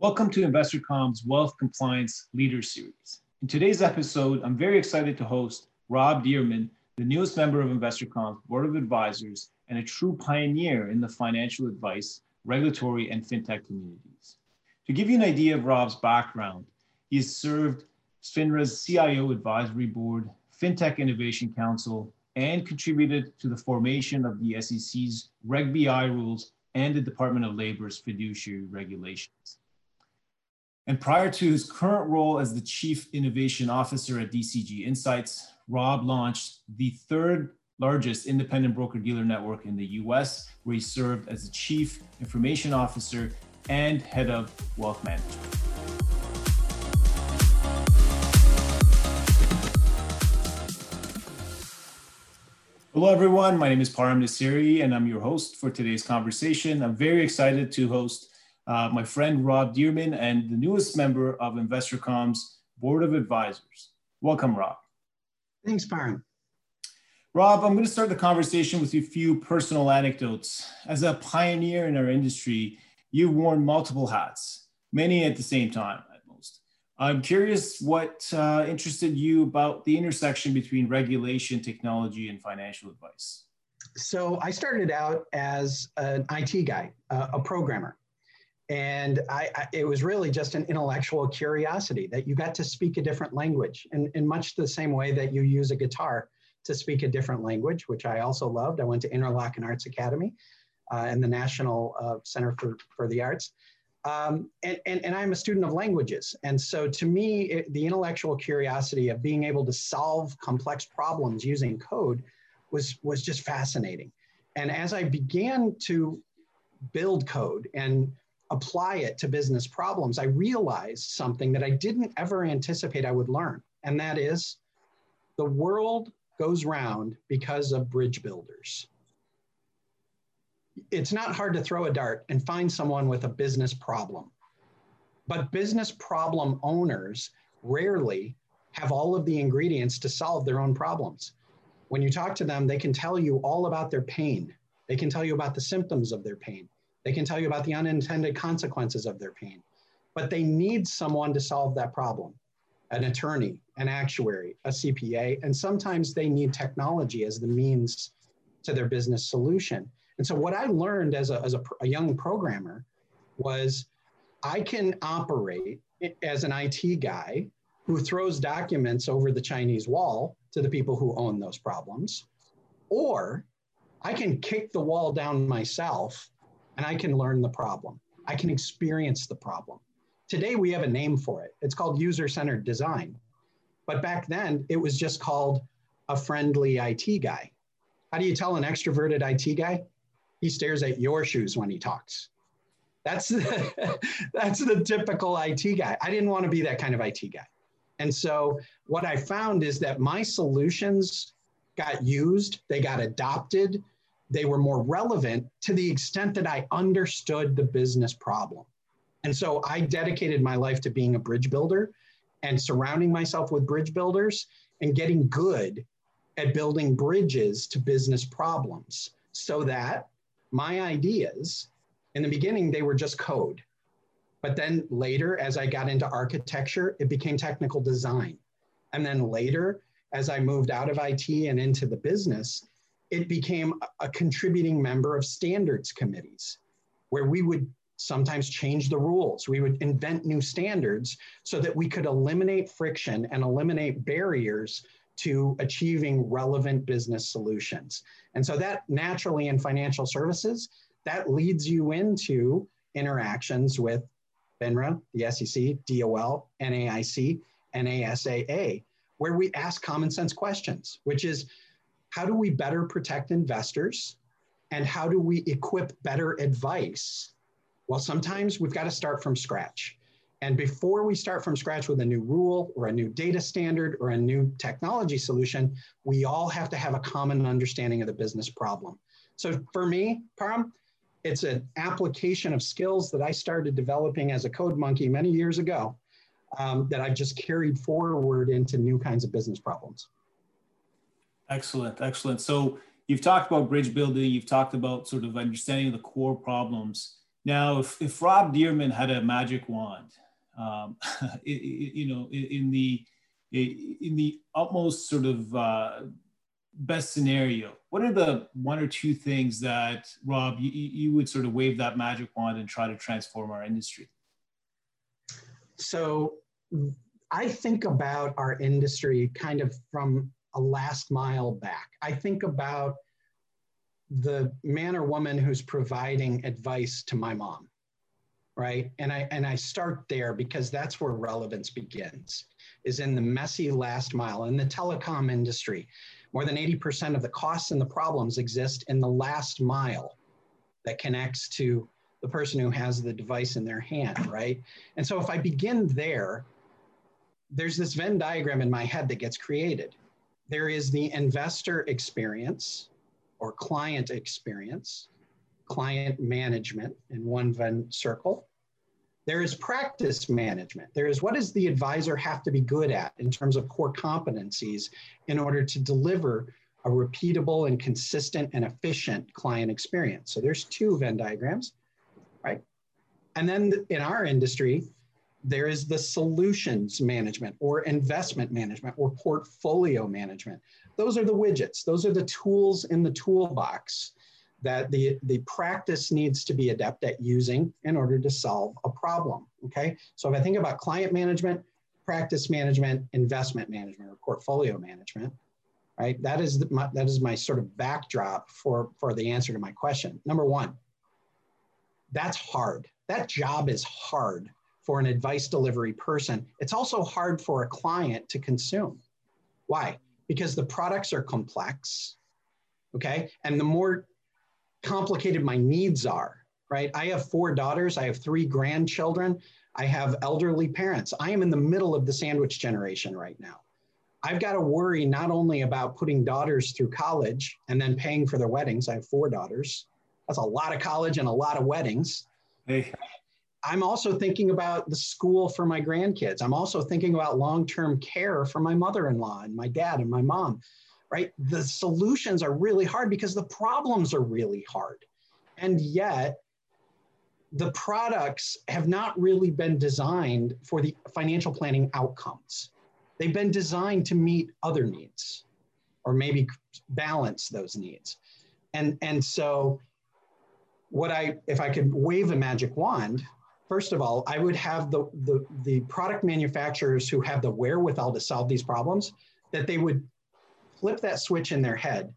Welcome to InvestorComm's Wealth Compliance Leader Series. In today's episode, I'm very excited to host Rob Dearman, the newest member of InvestorComm's Board of Advisors and a true pioneer in the financial advice, regulatory, and fintech communities. To give you an idea of Rob's background, he has served FINRA's CIO Advisory Board, FinTech Innovation Council, and contributed to the formation of the SEC's Reg BI rules and the Department of Labor's fiduciary regulations. And prior to his current role as the Chief Innovation Officer at DCG Insights, Rob launched the third largest independent broker dealer network in the US, where he served as the Chief Information Officer and Head of Wealth Management. Hello, everyone. My name is Parham Nasseri, and I'm your host for today's conversation. I'm very excited to host uh, my friend Rob Dearman, and the newest member of InvestorComm's Board of Advisors. Welcome, Rob. Thanks, Byron. Rob, I'm going to start the conversation with a few personal anecdotes. As a pioneer in our industry, you've worn multiple hats, many at the same time at most. I'm curious what uh, interested you about the intersection between regulation, technology, and financial advice. So I started out as an IT guy, uh, a programmer and I, I, it was really just an intellectual curiosity that you got to speak a different language in, in much the same way that you use a guitar to speak a different language which i also loved. I went to interlochen arts academy uh, and the national uh, center for, for the arts. Um, and, and, and, i'm a student of languages. And so to me it, the intellectual curiosity of being able to solve complex problems using code was was just fascinating. And as i began to build code and apply it to business problems, I realized something that I didn't ever anticipate I would learn. And that is the world goes round because of bridge builders. It's not hard to throw a dart and find someone with a business problem. But business problem owners rarely have all of the ingredients to solve their own problems. When you talk to them, they can tell you all about their pain. They can tell you about the symptoms of their pain. They can tell you about the unintended consequences of their pain, but they need someone to solve that problem an attorney, an actuary, a CPA, and sometimes they need technology as the means to their business solution. And so, what I learned as a, as a, a young programmer was I can operate as an IT guy who throws documents over the Chinese wall to the people who own those problems, or I can kick the wall down myself and I can learn the problem. I can experience the problem. Today we have a name for it. It's called user-centered design. But back then it was just called a friendly IT guy. How do you tell an extroverted IT guy? He stares at your shoes when he talks. That's the, that's the typical IT guy. I didn't want to be that kind of IT guy. And so what I found is that my solutions got used, they got adopted, they were more relevant to the extent that I understood the business problem. And so I dedicated my life to being a bridge builder and surrounding myself with bridge builders and getting good at building bridges to business problems so that my ideas, in the beginning, they were just code. But then later, as I got into architecture, it became technical design. And then later, as I moved out of IT and into the business, it became a contributing member of standards committees where we would sometimes change the rules. We would invent new standards so that we could eliminate friction and eliminate barriers to achieving relevant business solutions. And so that naturally in financial services, that leads you into interactions with FINRA, the SEC, DOL, NAIC, NASAA, where we ask common sense questions, which is how do we better protect investors? And how do we equip better advice? Well, sometimes we've got to start from scratch. And before we start from scratch with a new rule or a new data standard or a new technology solution, we all have to have a common understanding of the business problem. So for me, Parham, it's an application of skills that I started developing as a code monkey many years ago um, that I've just carried forward into new kinds of business problems. Excellent, excellent. So you've talked about bridge building, you've talked about sort of understanding the core problems Now, if, if Rob Dearman had a magic wand, um, you know, in, in, the in the utmost sort of uh, best scenario, what are the one or two things that Rob you, you would sort of wave that magic wand and try to transform our industry? So, I think about our industry kind of from a last mile back. I think about the man or woman who's providing advice to my mom right? And i and i start there because that's where relevance begins is in the messy last mile. In the telecom industry more than 80% of the costs and the problems exist in the last mile that connects to the person who has the device in their hand right? And so if i begin there there's this venn diagram in my head that gets created there is the investor experience or client experience, client management in one Venn circle. There is practice management. There is what does the advisor have to be good at in terms of core competencies in order to deliver a repeatable and consistent and efficient client experience. So there's two Venn diagrams, right? And then in our industry, there is the solutions management or investment management or portfolio management those are the widgets. Those are the tools in the toolbox that the, the practice needs to be adept at using in order to solve a problem, okay? So if I think about client management, practice management, investment management, or portfolio management, right? That is, the, my, that is my sort of backdrop for, for the answer to my question. Number one, that's hard. That job is hard for an advice delivery person. It's also hard for a client to consume. Why? because the products are complex. Okay. And the more complicated my needs are, right? I have four daughters, I have three grandchildren, I have elderly parents. I am in the middle of the sandwich generation right now. I've got to worry not only about putting daughters through college and then paying for their weddings. I have four daughters. That's a lot of college and a lot of weddings. Hey. I'm also thinking about the school for my grandkids. I'm also thinking about long term care for my mother in law and my dad and my mom, right? The solutions are really hard because the problems are really hard. And yet, the products have not really been designed for the financial planning outcomes. They've been designed to meet other needs or maybe balance those needs. And, and so, what I, if I could wave a magic wand, First of all, I would have the, the, the product manufacturers who have the wherewithal to solve these problems, that they would flip that switch in their head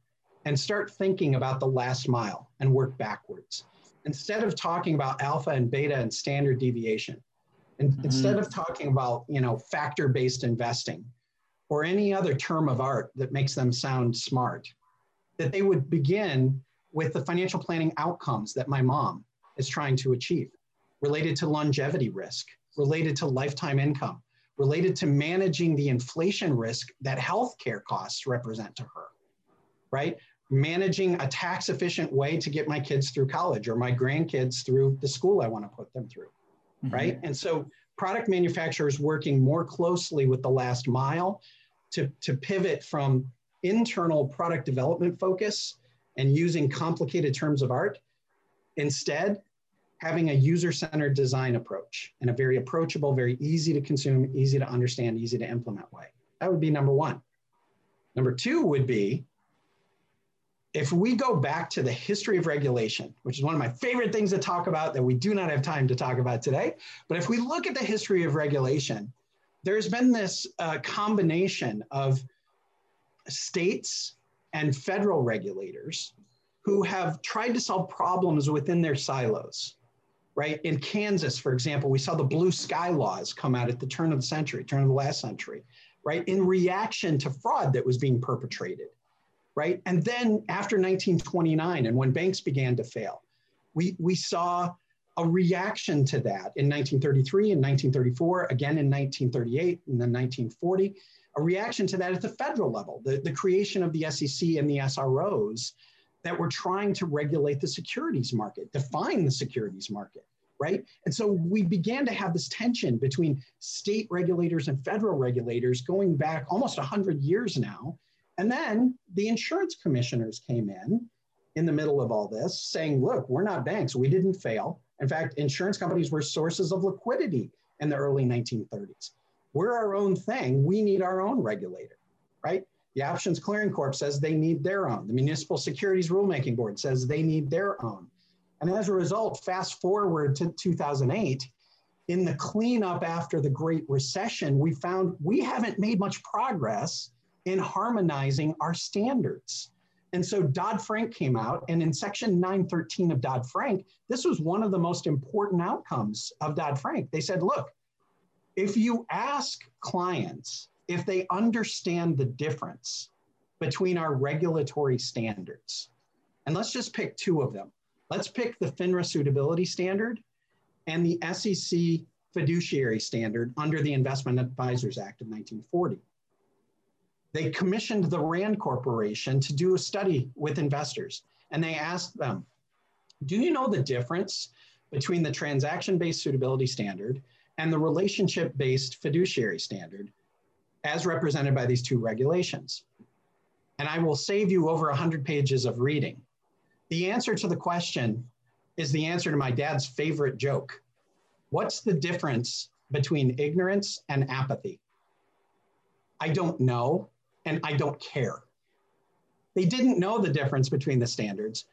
and start thinking about the last mile and work backwards. Instead of talking about alpha and beta and standard deviation, and mm-hmm. instead of talking about you know factor-based investing or any other term of art that makes them sound smart, that they would begin with the financial planning outcomes that my mom is trying to achieve related to longevity risk, related to lifetime income, related to managing the inflation risk that healthcare costs represent to her, right? Managing a tax efficient way to get my kids through college or my grandkids through the school I want to put them through, mm-hmm. right? And so product manufacturers working more closely with the last mile to, to pivot from internal product development focus and using complicated terms of art. Instead, having a user-centered design approach and a very approachable, very easy to consume, easy to understand, easy to implement way. That would be number one. Number two would be if we go back to the history of regulation, which is one of my favorite things to talk about that we do not have time to talk about today, but if we look at the history of regulation, there's been this uh, combination of states and federal regulators who have tried to solve problems within their silos right? In Kansas, for example, we saw the blue sky laws come out at the turn of the century, turn of the last century, right? In reaction to fraud that was being perpetrated, right? And then after 1929 and when banks began to fail, we, we saw a reaction to that in 1933 and 1934, again in 1938 and then 1940, a reaction to that at the federal level, the, the creation of the SEC and the SROs that were trying to regulate the securities market, define the securities market, right? And so we began to have this tension between state regulators and federal regulators going back almost 100 years now. And then the insurance commissioners came in in the middle of all this saying, look, we're not banks, we didn't fail, In fact, insurance companies were sources of liquidity in the early 1930s. We're our own thing. We need our own regulator, right? The Options Clearing Corp says they need their own. The Municipal Securities Rulemaking Board says they need their own. And as a result, fast forward to 2008, in the cleanup after the Great Recession, we found we haven't made much progress in harmonizing our standards. And so Dodd Frank came out, and in Section 913 of Dodd Frank, this was one of the most important outcomes of Dodd Frank. They said, look, if you ask clients if they understand the difference between our regulatory standards, and let's just pick two of them. Let's pick the FINRA suitability standard and the SEC fiduciary standard under the Investment Advisors Act of 1940 they commissioned the RAND Corporation to do a study with investors. And they asked them, do you know the difference between the transaction based suitability standard and the relationship based fiduciary standard as represented by these two regulations? And I will save you over 100 pages of reading. The answer to the question is the answer to my dad's favorite joke What's the difference between ignorance and apathy? I don't know and I don't care. They didn't know the difference between the standards.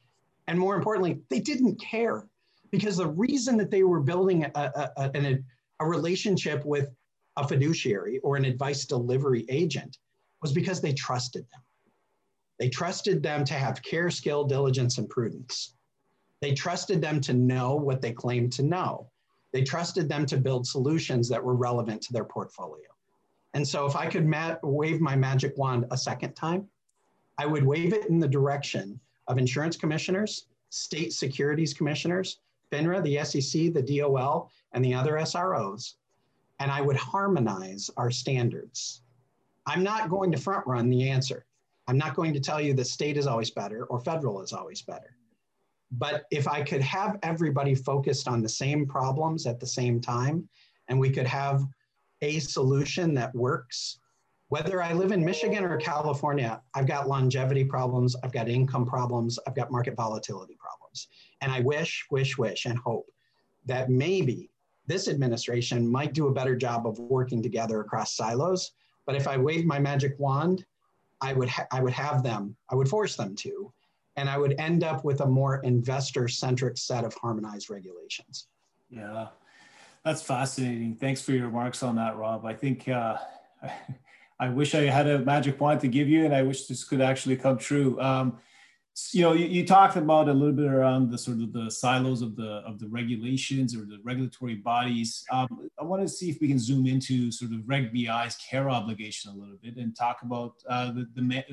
And more importantly, they didn't care because the reason that they were building a, a, a, a relationship with a fiduciary or an advice delivery agent was because they trusted them. They trusted them to have care, skill, diligence, and prudence. They trusted them to know what they claimed to know. They trusted them to build solutions that were relevant to their portfolio. And so if I could ma- wave my magic wand a second time, I would wave it in the direction of insurance commissioners, state securities commissioners, FINRA, the SEC, the DOL, and the other SROs, and I would harmonize our standards. I'm not going to front run the answer. I'm not going to tell you that state is always better or federal is always better. But if I could have everybody focused on the same problems at the same time, and we could have a solution that works. Whether I live in Michigan or California, I've got longevity problems, I've got income problems, I've got market volatility problems. And I wish, wish, wish, and hope that maybe this administration might do a better job of working together across silos. But if I waved my magic wand, I would, ha- I would have them, I would force them to, and I would end up with a more investor centric set of harmonized regulations. Yeah. That's fascinating. Thanks for your remarks on that, Rob. I think uh, I wish I had a magic wand to give you, and I wish this could actually come true. Um, you know, you, you, talked about a little bit around the sort of the silos of the of the regulations or the regulatory bodies. Um, I want to see if we can zoom into sort of Reg BI's care obligation a little bit and talk about uh, the, the,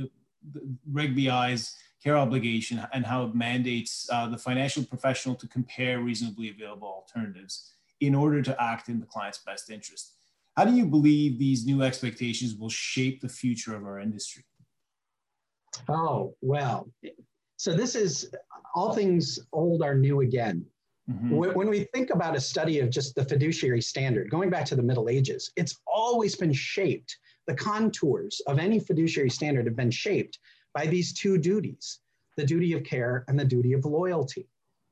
the Reg BI's care obligation and how it mandates uh, the financial professional to compare reasonably available alternatives in order to act in the client's best interest. How do you believe these new expectations will shape the future of our industry? Oh, well, so this is all things old are new again. Mm-hmm. When we think about a study of just the fiduciary standard, going back to the Middle Ages, it's always been shaped. The contours of any fiduciary standard have been shaped by these two duties the duty of care and the duty of loyalty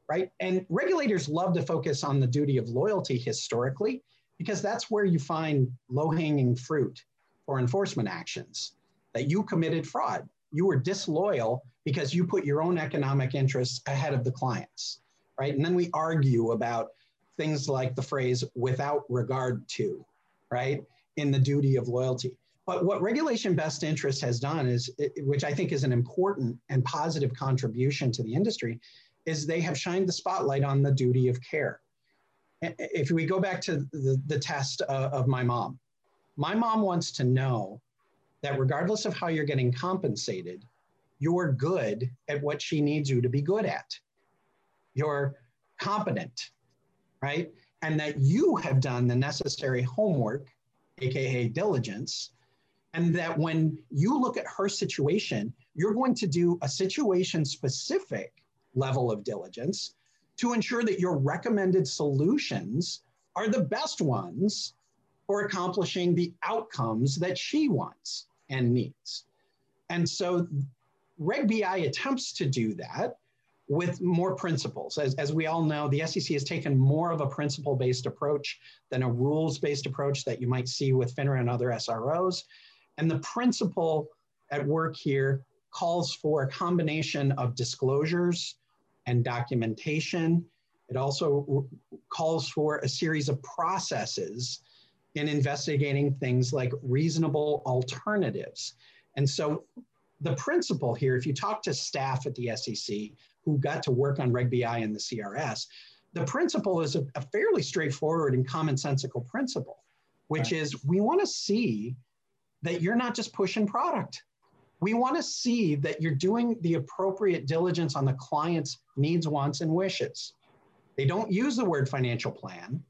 right? And regulators love to focus on the duty of loyalty historically, because that's where you find low hanging fruit for enforcement actions that you committed fraud. You were disloyal because you put your own economic interests ahead of the clients, right? And then we argue about things like the phrase without regard to, right? In the duty of loyalty. But what regulation best interest has done is, which I think is an important and positive contribution to the industry, is they have shined the spotlight on the duty of care. If we go back to the, the test of, of my mom, my mom wants to know that regardless of how you're getting compensated, you're good at what she needs you to be good at. You're competent, right? And that you have done the necessary homework, AKA diligence, and that when you look at her situation, you're going to do a situation specific level of diligence to ensure that your recommended solutions are the best ones for accomplishing the outcomes that she wants and needs. And so Reg BI attempts to do that with more principles. As, as we all know, the SEC has taken more of a principle based approach than a rules based approach that you might see with FINRA and other SROs. And the principle at work here calls for a combination of disclosures and documentation. It also calls for a series of processes in investigating things like reasonable alternatives. And so the principle here, if you talk to staff at the SEC who got to work on Reg BI and the CRS, the principle is a, a fairly straightforward and commonsensical principle, which right. is we want to see that you're not just pushing product. We want to see that you're doing the appropriate diligence on the client's needs, wants, and wishes. They don't use the word financial plan,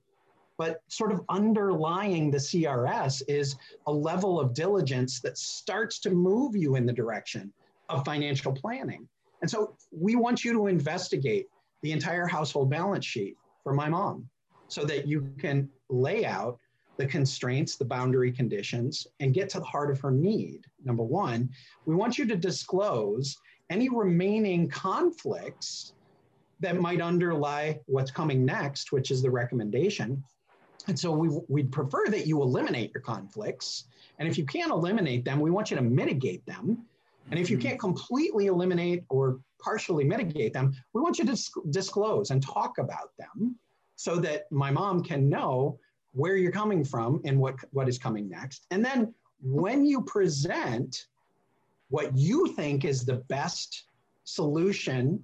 but sort of underlying the CRS is a level of diligence that starts to move you in the direction of financial planning. And so we want you to investigate the entire household balance sheet for my mom so that you can lay out the constraints, the boundary conditions, and get to the heart of her need. Number one, we want you to disclose any remaining conflicts that might underlie what's coming next, which is the recommendation. And so we, we'd prefer that you eliminate your conflicts. And if you can't eliminate them, we want you to mitigate them. And if you mm-hmm. can't completely eliminate or partially mitigate them, we want you to disclose and talk about them so that my mom can know where you're coming from and what, what is coming next. And then when you present what you think is the best solution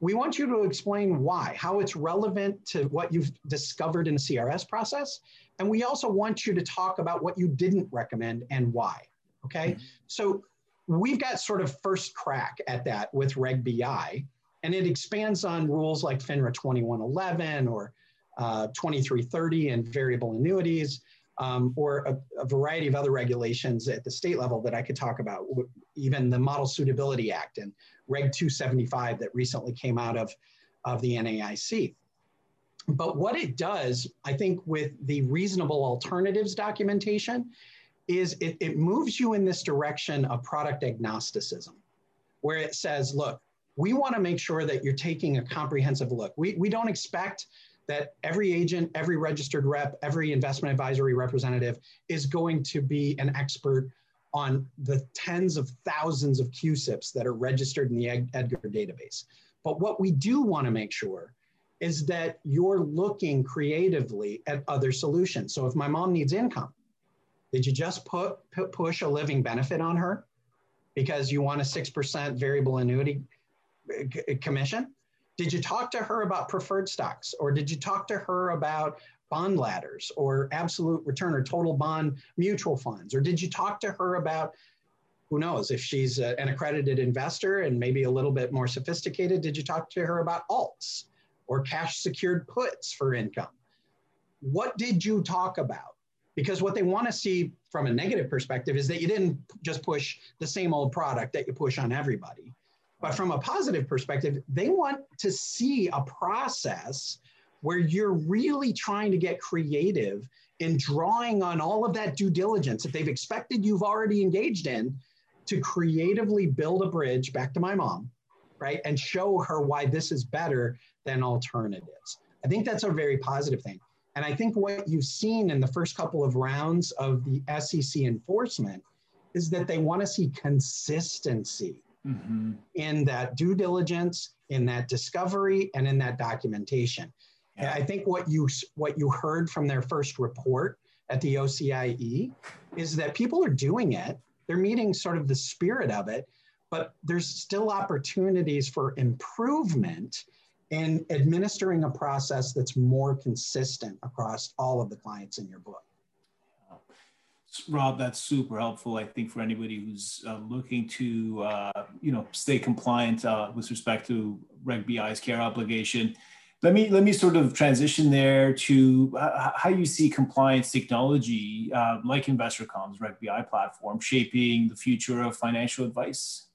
we want you to explain why, how it's relevant to what you've discovered in the CRS process. And we also want you to talk about what you didn't recommend and why. Okay. Mm-hmm. So we've got sort of first crack at that with Reg BI, and it expands on rules like FINRA 2111 or uh, 2330 and variable annuities. Um, or a, a, variety of other regulations at the state level that I could talk about, even the Model Suitability Act and Reg 275 that recently came out of, of the NAIC. But what it does, I think, with the reasonable alternatives documentation is it, it moves you in this direction of product agnosticism, where it says, look, we want to make sure that you're taking a comprehensive look. We, we don't expect that every agent, every registered rep, every investment advisory representative is going to be an expert on the tens of thousands of CUSIPs that are registered in the Edgar database. But what we do want to make sure is that you're looking creatively at other solutions. So if my mom needs income, did you just put, put push a living benefit on her because you want a 6% variable annuity uh, commission? Did you talk to her about preferred stocks or did you talk to her about bond ladders or absolute return or total bond mutual funds? Or did you talk to her about, who knows, if she's a, an accredited investor and maybe a little bit more sophisticated, did you talk to her about alts or cash secured puts for income? What did you talk about? Because what they want to see from a negative perspective is that you didn't just push the same old product that you push on everybody. But from a positive perspective, they want to see a process where you're really trying to get creative in drawing on all of that due diligence that they've expected you've already engaged in to creatively build a bridge back to my mom, right? And show her why this is better than alternatives. I think that's a very positive thing. And I think what you've seen in the first couple of rounds of the SEC enforcement is that they want to see consistency mm-hmm. in that due diligence, in that discovery, and in that documentation. Yeah. I think what you what you heard from their first report at the OCIE is that people are doing it. They're meeting sort of the spirit of it, but there's still opportunities for improvement in administering a process that's more consistent across all of the clients in your book. Rob, that's super helpful. I think for anybody who's uh, looking to, uh, you know, stay compliant uh, with respect to Reg BI's care obligation let me let me sort of transition there to uh, how you see compliance technology uh, like InvestorComm's Reg BI platform shaping the future of financial advice.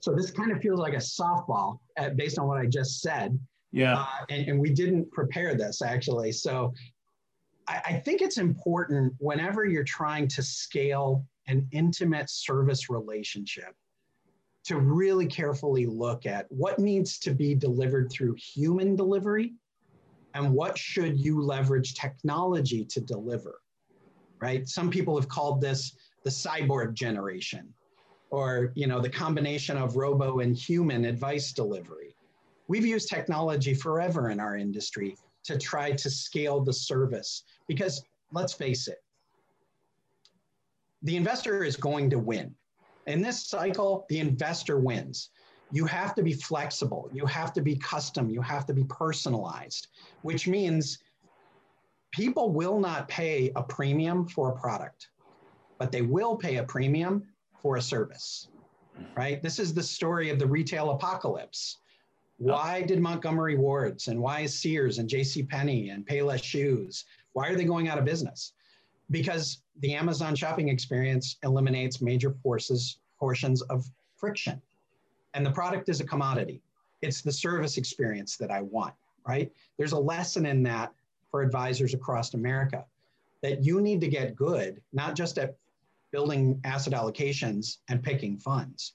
So this kind of feels like a softball uh, based on what I just said. Yeah, uh, and, and, we didn't prepare this actually. So I, I think it's important whenever you're trying to scale an intimate service relationship to really carefully look at what needs to be delivered through human delivery and what should you leverage technology to deliver right? Some people have called this the cyborg generation or you know the combination of robo and human advice delivery. We've used technology forever in our industry to try to scale the service because let's face it the investor is going to win in this cycle the investor wins. You have to be flexible. You have to be custom. You have to be personalized which means people will not pay a premium for a product but they will pay a premium for a service right? This is the story of the retail apocalypse. Why did montgomery wards and why is sears and jc penney and payless shoes why are they going out of business because the amazon shopping experience eliminates major forces portions of friction and the product is a commodity. It's the service experience that I want, right? There's a lesson in that for advisors across America that you need to get good, not just at building asset allocations and picking funds.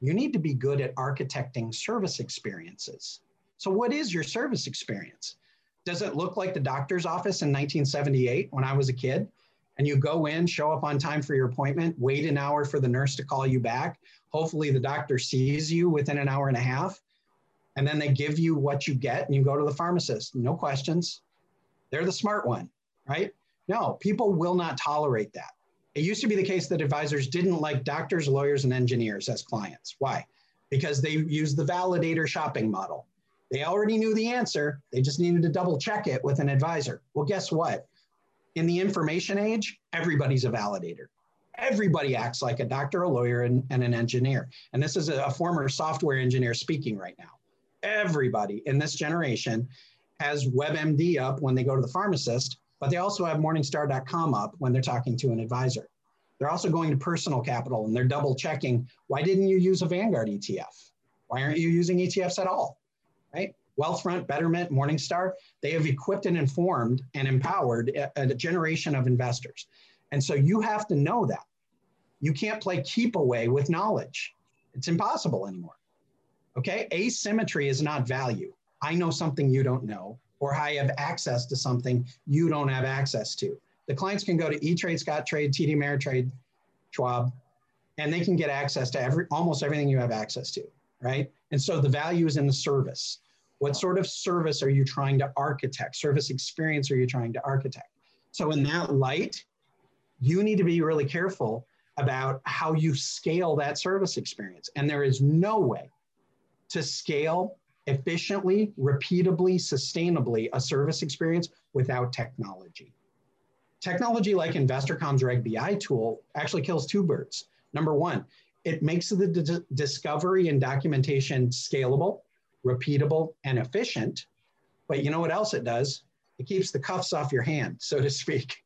You need to be good at architecting service experiences. So, what is your service experience? Does it look like the doctor's office in 1978 when I was a kid? And you go in, show up on time for your appointment, wait an hour for the nurse to call you back, Hopefully, the doctor sees you within an hour and a half, and then they give you what you get, and you go to the pharmacist. No questions. They're the smart one, right? No, people will not tolerate that. It used to be the case that advisors didn't like doctors, lawyers, and engineers as clients. Why? Because they used the validator shopping model. They already knew the answer, they just needed to double check it with an advisor. Well, guess what? In the information age, everybody's a validator everybody acts like a doctor, a lawyer, and, and an engineer. And this is a, a former software engineer speaking right now. Everybody in this generation has WebMD up when they go to the pharmacist, but they also have Morningstar.com up when they're talking to an advisor. They're also going to personal capital and they're double checking why didn't you use a Vanguard ETF? Why aren't you using ETFs at all? Right? Wealthfront, Betterment, Morningstar, they have equipped and informed and empowered a, a generation of investors. And so you have to know that. You can't play keep away with knowledge. It's impossible anymore. Okay? Asymmetry is not value. I know something you don't know, or I have access to something you don't have access to. The clients can go to E-Trade, Scottrade, TD Ameritrade, Schwab, and they can get access to every almost everything you have access to, right? And so the value is in the service. What sort of service are you trying to architect? Service experience are you trying to architect? So in that light, you need to be really careful about how you scale that service experience. And there is no way to scale efficiently, repeatably, sustainably a service experience without technology. Technology like InvestorComm's Reg BI tool actually kills two birds. Number one, it makes the d- discovery and documentation scalable, repeatable, and efficient. But you know what else it does? It keeps the cuffs off your hand, so to speak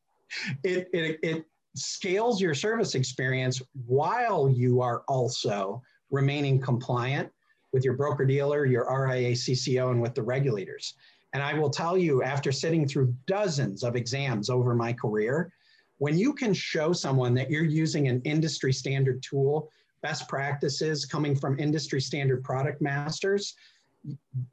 it, it, it scales your service experience while you are also remaining compliant with your broker dealer, your RIA, CCO, and with the regulators. And I will tell you, after sitting through dozens of exams over my career, when you can show someone that you're using an industry standard tool, best practices coming from industry standard product masters,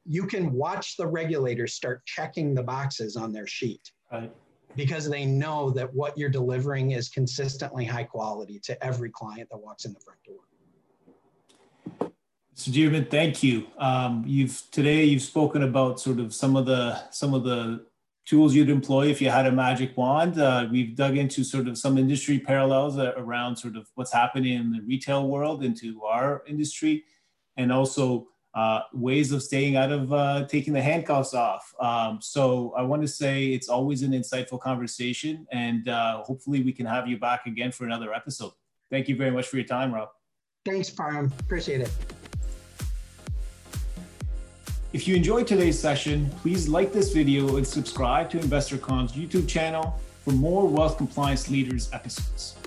you can watch the regulators start checking the boxes on their sheet. Right because they know that what you're delivering is consistently high quality to every client that walks in the front door. So, Dearman, thank you. Um, you've today you've spoken about sort of some of the some of the tools you'd employ if you had a magic wand. Uh, we've dug into sort of some industry parallels around sort of what's happening in the retail world into our industry, and also uh, ways of staying out of uh, taking the handcuffs off. Um, so I want to say it's always an insightful conversation, and uh, hopefully we can have you back again for another episode. Thank you very much for your time, Rob. Thanks, Parham. Appreciate it. If you enjoyed today's session, please like this video and subscribe to InvestorComm's YouTube channel for more wealth compliance leaders episodes.